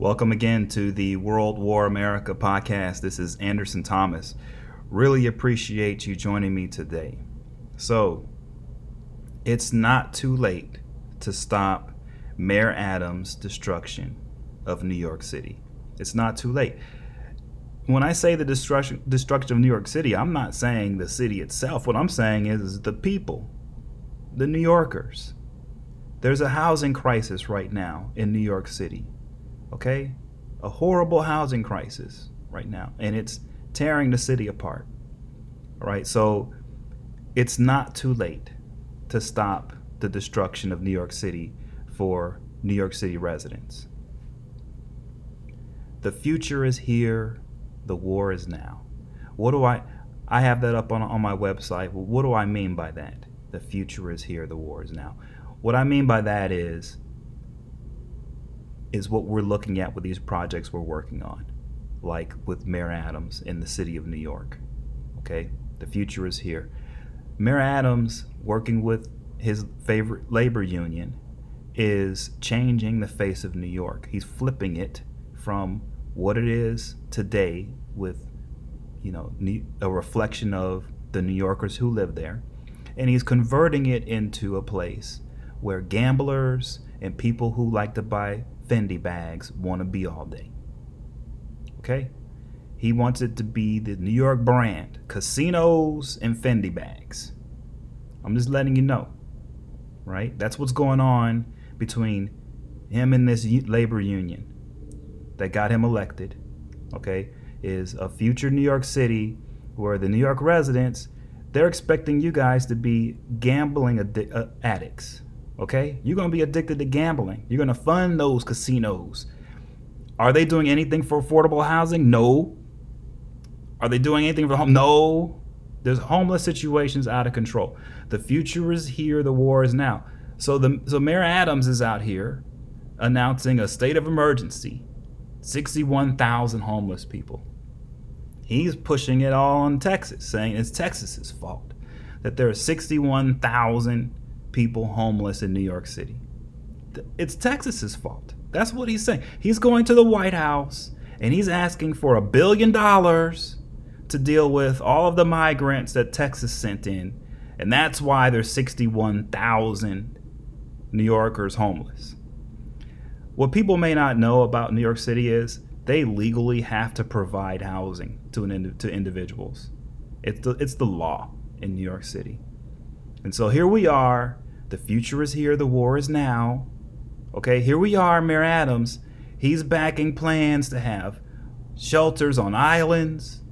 Welcome again to the World War America podcast. This is Anderson Thomas. Really appreciate you joining me today. So, it's not too late to stop Mayor Adams' destruction of New York City. It's not too late. When I say the destruction destruction of New York City, I'm not saying the city itself. What I'm saying is the people, the New Yorkers. There's a housing crisis right now in New York City okay? A horrible housing crisis right now, and it's tearing the city apart. All right, so it's not too late to stop the destruction of New York City for New York City residents. The future is here, the war is now. What do I I have that up on, on my website. Well, what do I mean by that? The future is here, the war is now. What I mean by that is is what we're looking at with these projects we're working on, like with Mayor Adams in the city of New York. Okay, the future is here. Mayor Adams, working with his favorite labor union, is changing the face of New York. He's flipping it from what it is today with, you know, a reflection of the New Yorkers who live there, and he's converting it into a place where gamblers and people who like to buy Fendi bags want to be all day. Okay? He wants it to be the New York brand, casinos and Fendi bags. I'm just letting you know. Right? That's what's going on between him and this labor union that got him elected. Okay? Is a future New York City where the New York residents they're expecting you guys to be gambling uh, addicts Okay? You're going to be addicted to gambling. You're going to fund those casinos. Are they doing anything for affordable housing? No. Are they doing anything for home? No. There's homeless situations out of control. The future is here, the war is now. So the so Mayor Adams is out here announcing a state of emergency. 61,000 homeless people. He's pushing it all on Texas, saying it's Texas's fault that there are 61,000 people homeless in New York City. It's Texas's fault. That's what he's saying. He's going to the White House and he's asking for a billion dollars to deal with all of the migrants that Texas sent in. And that's why there's 61,000 New Yorkers homeless. What people may not know about New York City is they legally have to provide housing to an to individuals. It's the, it's the law in New York City. And so here we are. The future is here. The war is now. Okay, here we are, Mayor Adams. He's backing plans to have shelters on islands,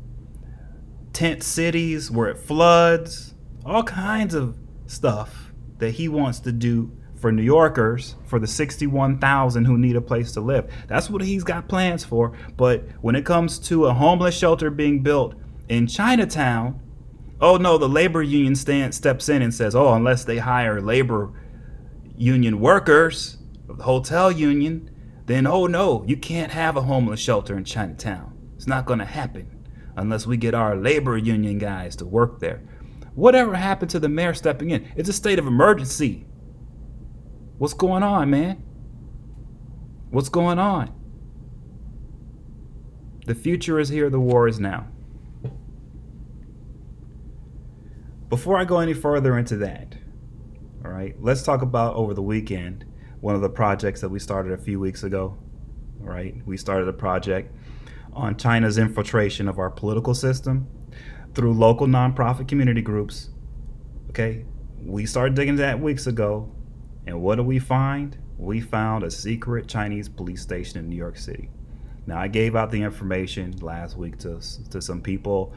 tent cities where it floods, all kinds of stuff that he wants to do for New Yorkers, for the 61,000 who need a place to live. That's what he's got plans for. But when it comes to a homeless shelter being built in Chinatown, Oh no, the labor union stand, steps in and says, "Oh, unless they hire labor union workers, of the hotel union, then oh no, you can't have a homeless shelter in Chinatown. It's not going to happen unless we get our labor union guys to work there." Whatever happened to the mayor stepping in? It's a state of emergency. What's going on, man? What's going on? The future is here, the war is now. Before I go any further into that, all right, let's talk about over the weekend one of the projects that we started a few weeks ago. All right, we started a project on China's infiltration of our political system through local nonprofit community groups. Okay, we started digging that weeks ago, and what do we find? We found a secret Chinese police station in New York City. Now, I gave out the information last week to, to some people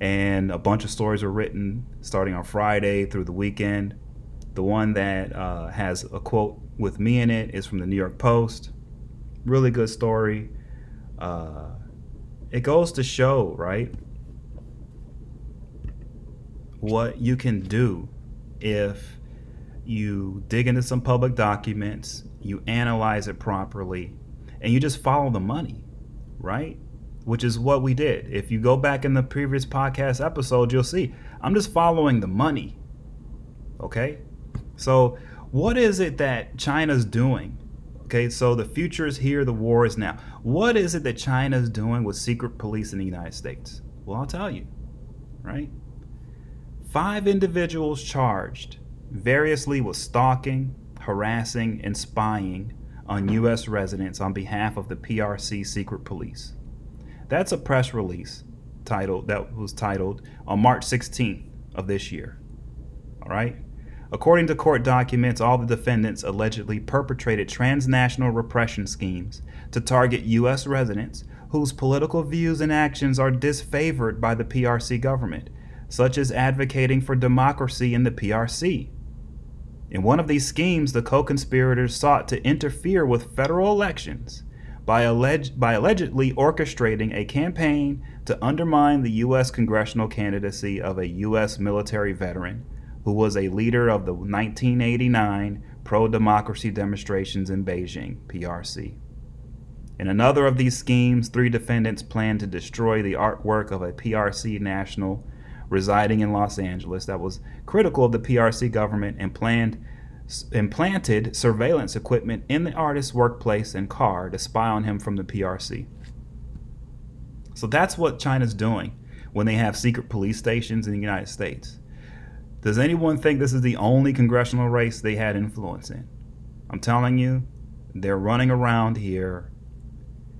and a bunch of stories were written starting on Friday through the weekend. The one that uh, has a quote with me in it is from the New York Post. Really good story. Uh, it goes to show, right, what you can do if you dig into some public documents, you analyze it properly, and you just follow the money, right? Which is what we did. If you go back in the previous podcast episode, you'll see I'm just following the money. Okay? So, what is it that China's doing Okay, so the future is here, the war is now. What is it that China is doing with secret police in the United States? Well, I'll tell you, right? Five individuals charged variously with stalking, harassing, and spying on U.S. residents on behalf of the PRC secret police. That's a press release titled that was titled on March 16th of this year. All right. According to court documents, all the defendants allegedly perpetrated transnational repression schemes to target U.S. residents whose political views and actions are disfavored by the PRC government, such as advocating for democracy in the PRC. In one of these schemes, the co conspirators sought to interfere with federal elections by, alleged, by allegedly orchestrating a campaign to undermine the U.S. congressional candidacy of a U.S. military veteran who was a leader of the 1989 pro democracy demonstrations in Beijing, PRC. In another of these schemes, three defendants planned to destroy the artwork of a PRC national residing in Los Angeles that was critical of the PRC government and planned implanted surveillance equipment in the artist's workplace and car to spy on him from the PRC. So that's what China's doing when they have secret police stations in the United States. Does anyone think this is the only congressional race they had influence in? I'm telling you, they're running around here,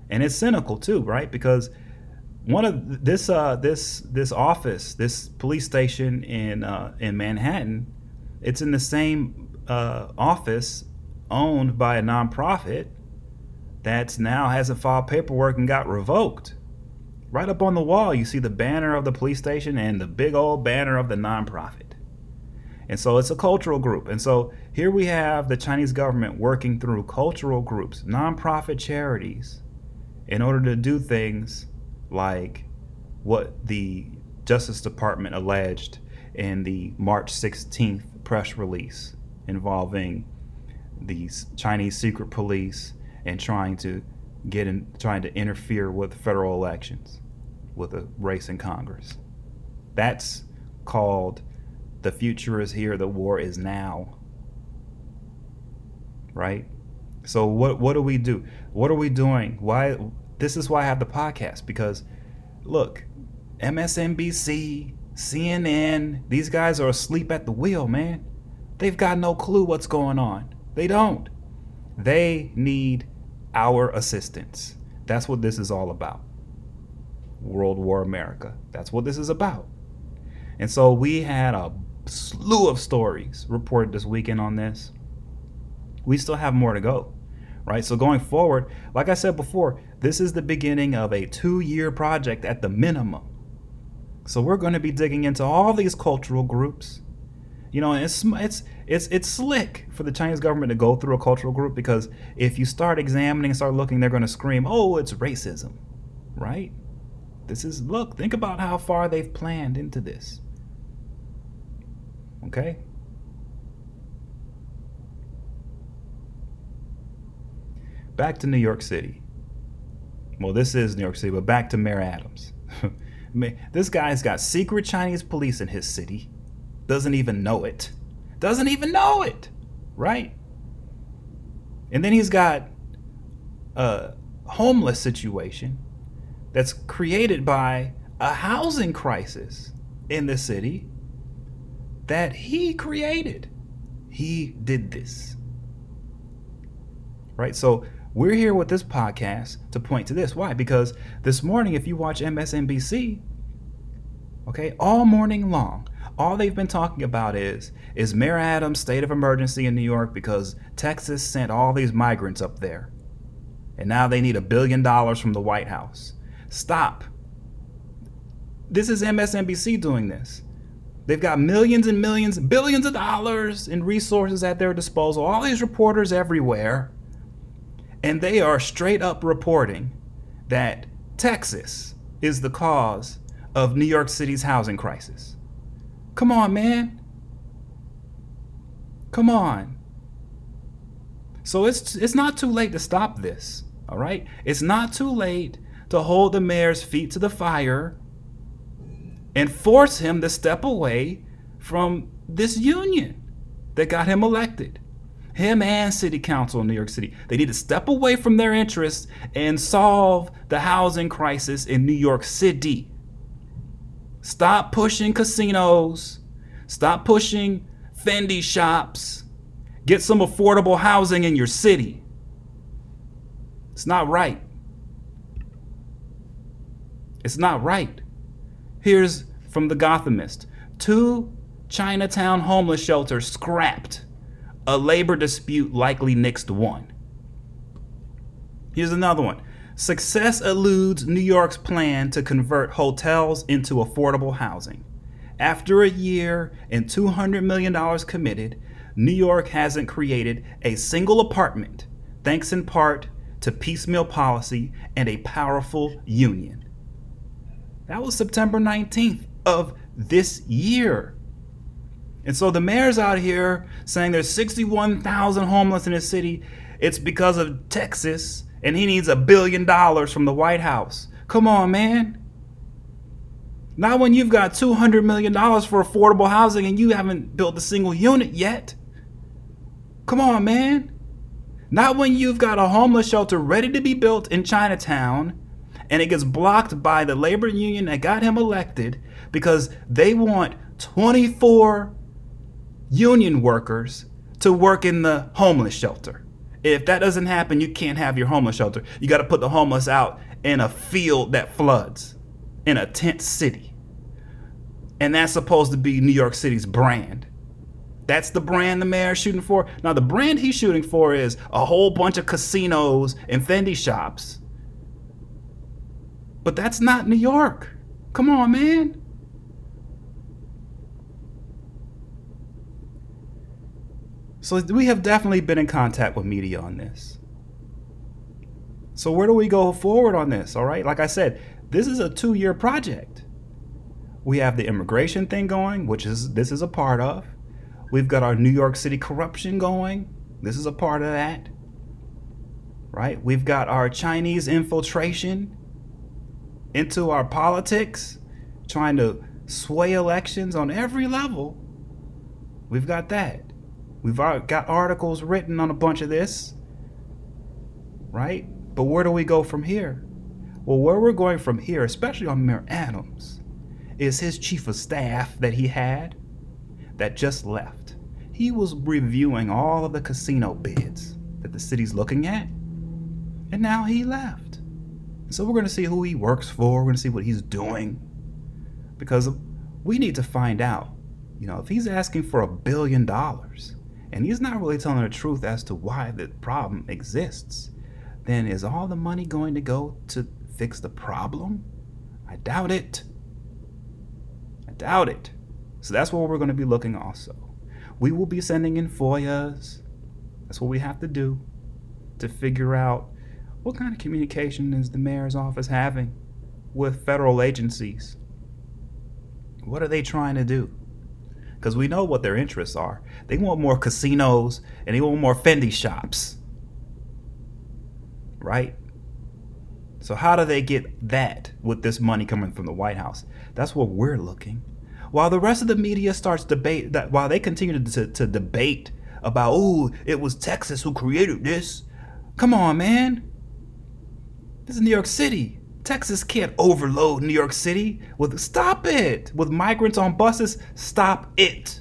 and it's cynical too, right? Because one of this uh, this this office, this police station in uh, in Manhattan, it's in the same uh, office owned by a nonprofit that's now hasn't filed paperwork and got revoked. Right up on the wall, you see the banner of the police station and the big old banner of the nonprofit. And so it's a cultural group. And so here we have the Chinese government working through cultural groups, nonprofit charities, in order to do things like what the Justice Department alleged in the March 16th press release involving the Chinese secret police and trying to get in, trying to interfere with federal elections with a race in Congress. That's called the future is here, the war is now. Right? So what what do we do? What are we doing? Why this is why I have the podcast because look, MSNBC, CNN, these guys are asleep at the wheel, man. They've got no clue what's going on. They don't. They need our assistance. That's what this is all about. World War America. That's what this is about. And so we had a slew of stories reported this weekend on this. We still have more to go, right? So, going forward, like I said before, this is the beginning of a two year project at the minimum. So, we're going to be digging into all these cultural groups. You know, it's it's it's it's slick for the Chinese government to go through a cultural group because if you start examining and start looking, they're going to scream, "Oh, it's racism," right? This is look. Think about how far they've planned into this. Okay? Back to New York City. Well, this is New York City, but back to Mayor Adams. this guy's got secret Chinese police in his city. Doesn't even know it. Doesn't even know it. Right? And then he's got a homeless situation that's created by a housing crisis in the city that he created. He did this. Right? So we're here with this podcast to point to this. Why? Because this morning, if you watch MSNBC, okay, all morning long, all they've been talking about is is Mayor Adams' state of emergency in New York because Texas sent all these migrants up there. And now they need a billion dollars from the White House. Stop. This is MSNBC doing this. They've got millions and millions, billions of dollars in resources at their disposal, all these reporters everywhere. And they are straight up reporting that Texas is the cause of New York City's housing crisis. Come on, man. Come on. So it's it's not too late to stop this, all right? It's not too late to hold the mayor's feet to the fire and force him to step away from this union that got him elected. him and city council in New York City. They need to step away from their interests and solve the housing crisis in New York City. Stop pushing casinos. Stop pushing Fendi shops. Get some affordable housing in your city. It's not right. It's not right. Here's from the Gothamist two Chinatown homeless shelters scrapped. A labor dispute likely next one. Here's another one. Success eludes New York's plan to convert hotels into affordable housing. After a year and $200 million committed, New York hasn't created a single apartment, thanks in part to piecemeal policy and a powerful union. That was September 19th of this year. And so the mayor's out here saying there's 61,000 homeless in the city. It's because of Texas, and he needs a billion dollars from the White House. Come on, man. Not when you've got $200 million for affordable housing and you haven't built a single unit yet. Come on, man. Not when you've got a homeless shelter ready to be built in Chinatown and it gets blocked by the labor union that got him elected because they want 24 union workers to work in the homeless shelter. If that doesn't happen, you can't have your homeless shelter. You got to put the homeless out in a field that floods, in a tent city. And that's supposed to be New York City's brand. That's the brand the mayor's shooting for. Now, the brand he's shooting for is a whole bunch of casinos and Fendi shops. But that's not New York. Come on, man. So we have definitely been in contact with media on this. So where do we go forward on this? All right, like I said, this is a two-year project. We have the immigration thing going, which is this is a part of. We've got our New York City corruption going. This is a part of that. Right? We've got our Chinese infiltration into our politics, trying to sway elections on every level. We've got that. We've got articles written on a bunch of this, right? But where do we go from here? Well, where we're going from here, especially on Mayor Adams, is his chief of staff that he had that just left. He was reviewing all of the casino bids that the city's looking at, and now he left. So we're going to see who he works for, we're going to see what he's doing, because we need to find out. You know, if he's asking for a billion dollars, and he's not really telling the truth as to why the problem exists, then is all the money going to go to fix the problem? I doubt it. I doubt it. So that's what we're going to be looking also. We will be sending in FOIAs. That's what we have to do to figure out what kind of communication is the mayor's office having with federal agencies. What are they trying to do? Because we know what their interests are. They want more casinos and they want more Fendi shops. Right? So, how do they get that with this money coming from the White House? That's what we're looking. While the rest of the media starts debate that while they continue to, to debate about, oh, it was Texas who created this. Come on, man. This is New York City. Texas can't overload New York City with stop it with migrants on buses. Stop it.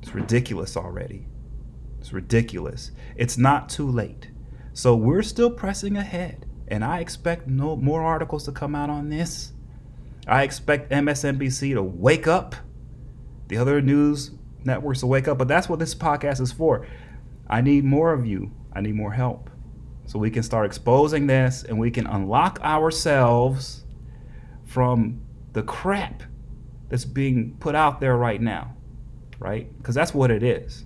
It's ridiculous already. It's ridiculous. It's not too late. So we're still pressing ahead, and I expect no more articles to come out on this. I expect MSNBC to wake up, the other news networks to wake up, but that's what this podcast is for. I need more of you. I need more help so we can start exposing this and we can unlock ourselves from the crap that's being put out there right now, right? Because that's what it is.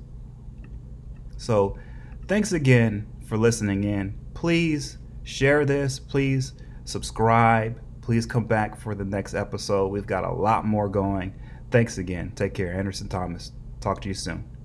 So, thanks again for listening in. Please share this. Please subscribe. Please come back for the next episode. We've got a lot more going. Thanks again. Take care. Anderson Thomas. Talk to you soon.